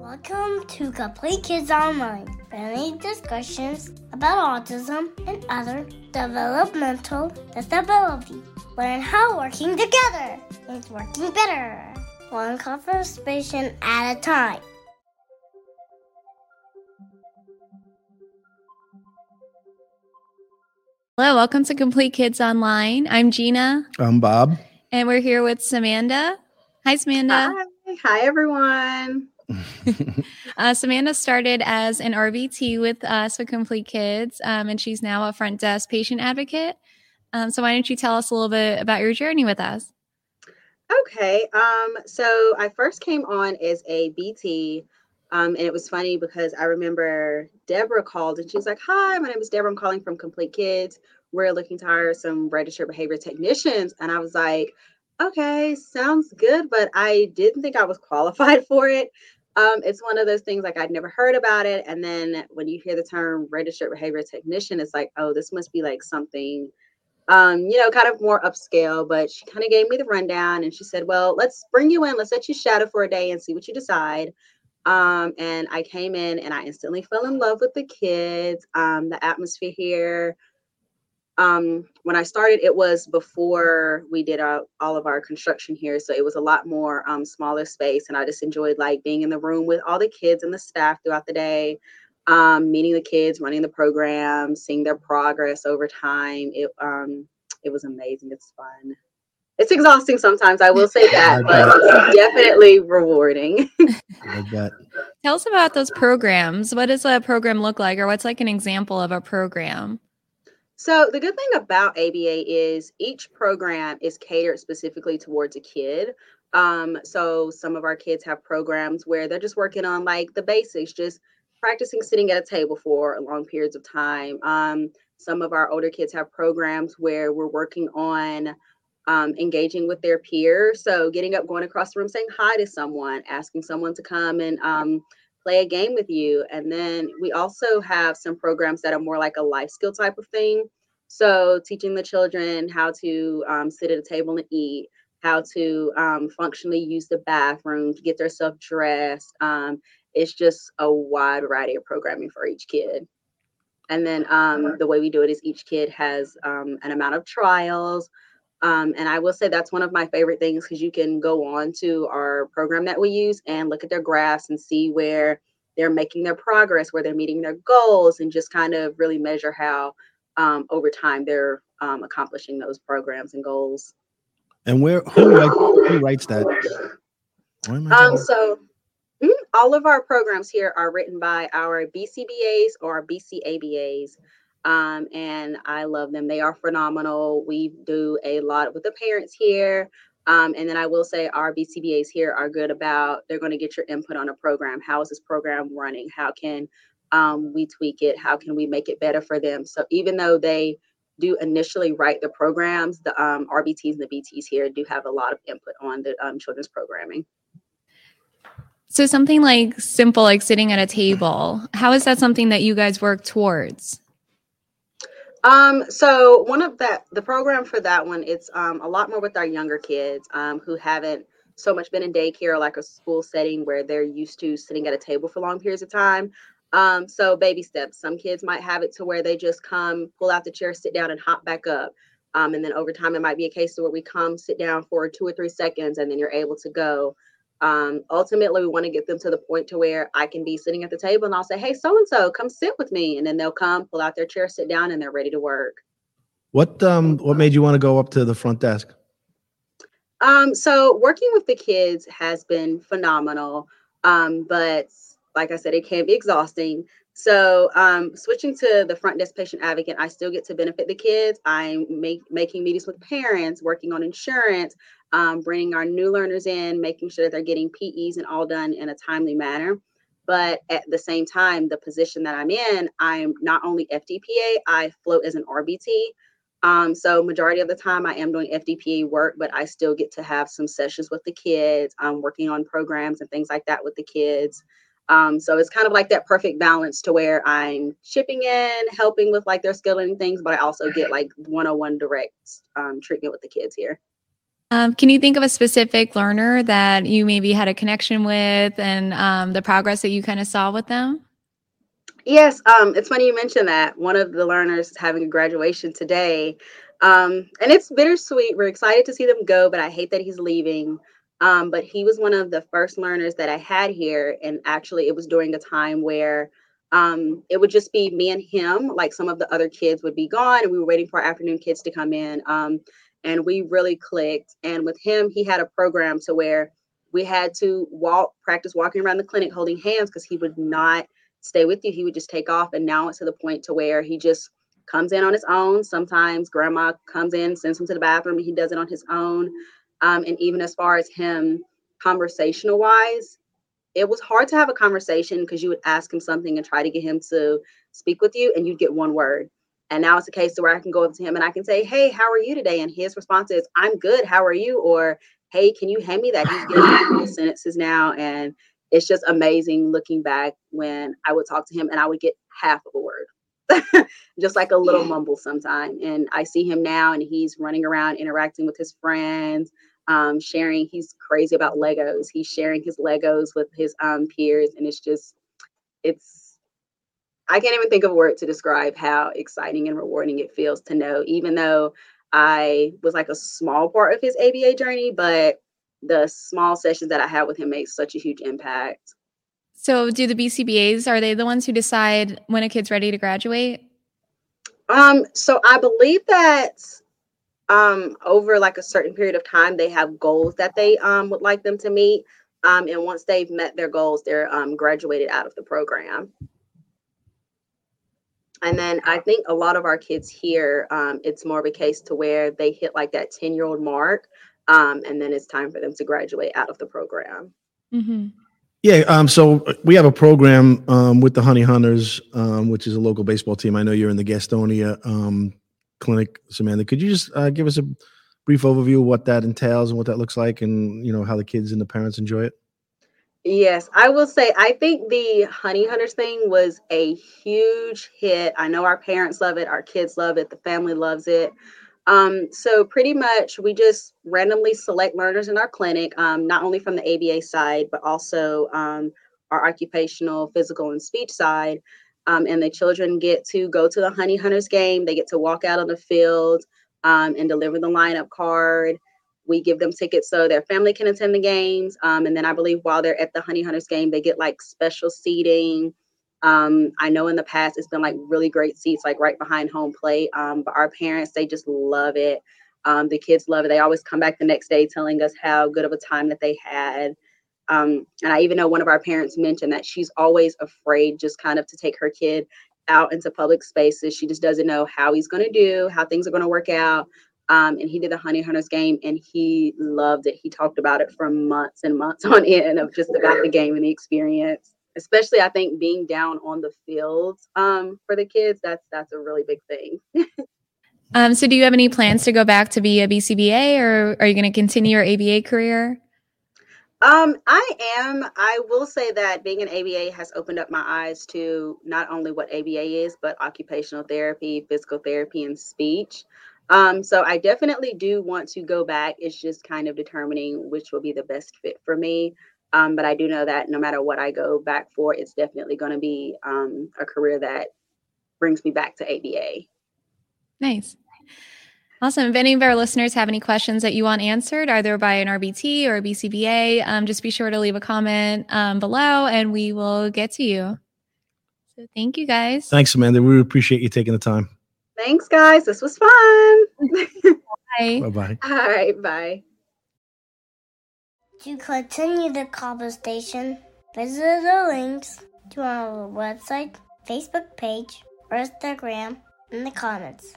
Welcome to Compleat Kidz Online, friendly discussions about autism and other developmental disabilities. Learn how working together is working better, one conversation at a time. Hello, welcome to Compleat Kidz Online. I'm Gina. I'm Bob. And we're here with Samanda. Hi, Samanda. Hi, Hi everyone. uh, Samanda started as an RBT with us with Compleat Kidz, um, and she's now a front desk patient advocate. Um, so, why don't you tell us a little bit about your journey with us? Okay. Um, so, I first came on as a BT um, and it was funny because I remember Deborah called and she was like, Hi, my name is Deborah. I'm calling from Compleat Kidz. We're looking to hire some registered behavior technicians. And I was like, Okay, sounds good, but I didn't think I was qualified for it. Um, it's one of those things like I'd never heard about it. And then when you hear the term registered behavior technician, it's like, oh, this must be like something um, you know, kind of more upscale, but she kind of gave me the rundown and she said, Well, let's bring you in, let's let you shadow for a day and see what you decide. Um, and I came in and I instantly fell in love with the kids, um, the atmosphere here. Um, when I started, it was before we did our, all of our construction here. So it was a lot more um, smaller space. And I just enjoyed like being in the room with all the kids and the staff throughout the day, um, meeting the kids, running the program, seeing their progress over time. It, um, it was amazing. It's fun it's exhausting sometimes. I will say that, but it's definitely rewarding. Tell us about those programs. What does a program look like, or what's like an example of a program? So the good thing about ABA is each program is catered specifically towards a kid. Um, so some of our kids have programs where they're just working on like the basics, just practicing sitting at a table for long periods of time. Um, some of our older kids have programs where we're working on um, engaging with their peers. So getting up, going across the room, saying hi to someone, asking someone to come and um, play a game with you. And then we also have some programs that are more like a life skill type of thing. So teaching the children how to um, sit at a table and eat, how to um, functionally use the bathroom, to get themselves dressed. Um, it's just a wide variety of programming for each kid. And then um, the way we do it is each kid has an amount of trials um, and I will say that's one of my favorite things because you can go on to our program that we use and look at their graphs and see where they're making their progress, where they're meeting their goals, and just kind of really measure how um, over time they're um, accomplishing those programs and goals. And where who, writes, who writes that? Um, so mm, all of our programs here are written by our BCBAs or BCABAs. Um, and I love them. They are phenomenal. We do a lot with the parents here. Um, and then I will say our BCBAs here are good about they're going to get your input on a program. How is this program running? How can um, we tweak it? How can we make it better for them? So even though they do initially write the programs, the um, RBTs and the BTs here do have a lot of input on the um, children's programming. So something like simple, like sitting at a table, how is that something that you guys work towards? Um, so one of that the program for that one, it's um a lot more with our younger kids um who haven't so much been in daycare or like a school setting where they're used to sitting at a table for long periods of time. Um, so baby steps. Some kids might have it to where they just come, pull out the chair, sit down, and hop back up. Um, and then over time, it might be a case to where we come, sit down for two or three seconds, and then you're able to go um, ultimately we want to get them to the point to where i can be sitting at the table and i'll say hey so and so come sit with me and then they'll come pull out their chair sit down and they're ready to work. What um what made you want to go up to the front desk? Um so working with the kids has been phenomenal. Um but like i said it can be exhausting so um, switching to the front desk patient advocate, I still get to benefit the kids. I'm make, making meetings with parents, working on insurance, um, bringing our new learners in, making sure that they're getting PEs and all done in a timely manner. But at the same time, the position that I'm in, I'm not only FDPA, I float as an RBT. Um, so majority of the time I am doing FDPA work, but I still get to have some sessions with the kids. I'm working on programs and things like that with the kids. Um, so it's kind of like that perfect balance to where I'm chipping in, helping with like their skill and things, but I also get like one-on-one direct um, treatment with the kids here. Um, can you think of a specific learner that you maybe had a connection with and um, the progress that you kind of saw with them? Yes, um, it's funny you mentioned that. One of the learners is having a graduation today. Um, and it's bittersweet. We're excited to see them go, but I hate that he's leaving. Um, but he was one of the first learners that I had here. And actually, it was during a time where um, it would just be me and him. Like some of the other kids would be gone, and we were waiting for afternoon kids to come in. Um, and we really clicked. And with him, he had a program to where we had to walk, practice walking around the clinic holding hands because he would not stay with you. He would just take off. And now it's to the point to where he just comes in on his own. Sometimes grandma comes in, sends him to the bathroom, and he does it on his own. Um, and even as far as him conversational wise, it was hard to have a conversation because you would ask him something and try to get him to speak with you, and you'd get one word. And now it's a case to where I can go up to him and I can say, Hey, how are you today? And his response is, I'm good. How are you? Or, Hey, can you hand me that? He's getting sentences now. And it's just amazing looking back when I would talk to him and I would get half of a word. just like a little mumble sometime. And I see him now and he's running around interacting with his friends, um, sharing. He's crazy about Legos. He's sharing his Legos with his um, peers. And it's just, it's, I can't even think of a word to describe how exciting and rewarding it feels to know, even though I was like a small part of his ABA journey, but the small sessions that I had with him made such a huge impact. So, do the BCBAs are they the ones who decide when a kid's ready to graduate? Um, so I believe that um over like a certain period of time they have goals that they um would like them to meet. Um, and once they've met their goals, they're um graduated out of the program. And then I think a lot of our kids here, um, it's more of a case to where they hit like that 10 year old mark um, and then it's time for them to graduate out of the program. Mm-hmm. Yeah, um, so uh, we have a program um, with the Honey Hunters, um, which is a local baseball team. I know you're in the Gastonia um, clinic, Samanda. Could you just uh, give us a brief overview of what that entails and what that looks like, and you know how the kids and the parents enjoy it? Yes, I will say I think the Honey Hunters thing was a huge hit. I know our parents love it, our kids love it, the family loves it. Um, so pretty much we just randomly select learners in our clinic, um, not only from the ABA side, but also um, our occupational, physical, and speech side. Um, and the children get to go to the Honey Hunters game. They get to walk out on the field um, and deliver the lineup card. We give them tickets so their family can attend the games. Um, and then I believe while they're at the Honey Hunters game, they get like special seating. Um, I know in the past it's been like really great seats, like right behind home plate. Um, but our parents, they just love it. Um, the kids love it. They always come back the next day telling us how good of a time that they had. Um, and I even know one of our parents mentioned that she's always afraid just kind of to take her kid out into public spaces. She just doesn't know how he's going to do, how things are going to work out. Um, and he did the Honey Hunters game and he loved it. He talked about it for months and months on end of just about the game and the experience especially I think being down on the field um, for the kids, that's that's a really big thing. um, so do you have any plans to go back to be a BCBA or are you going to continue your ABA career? Um, I am. I will say that being an ABA has opened up my eyes to not only what ABA is, but occupational therapy, physical therapy, and speech. Um, so I definitely do want to go back. It's just kind of determining which will be the best fit for me. Um, but I do know that no matter what I go back for, it's definitely going to be um, a career that brings me back to ABA. Nice. Awesome. If any of our listeners have any questions that you want answered, either by an RBT or a BCBA, um, just be sure to leave a comment um, below and we will get to you. So thank you guys. Thanks, Amanda. We appreciate you taking the time. Thanks, guys. This was fun. bye. Bye bye. All right. Bye. To continue the conversation, visit the links to our website, Facebook page, or Instagram in the comments.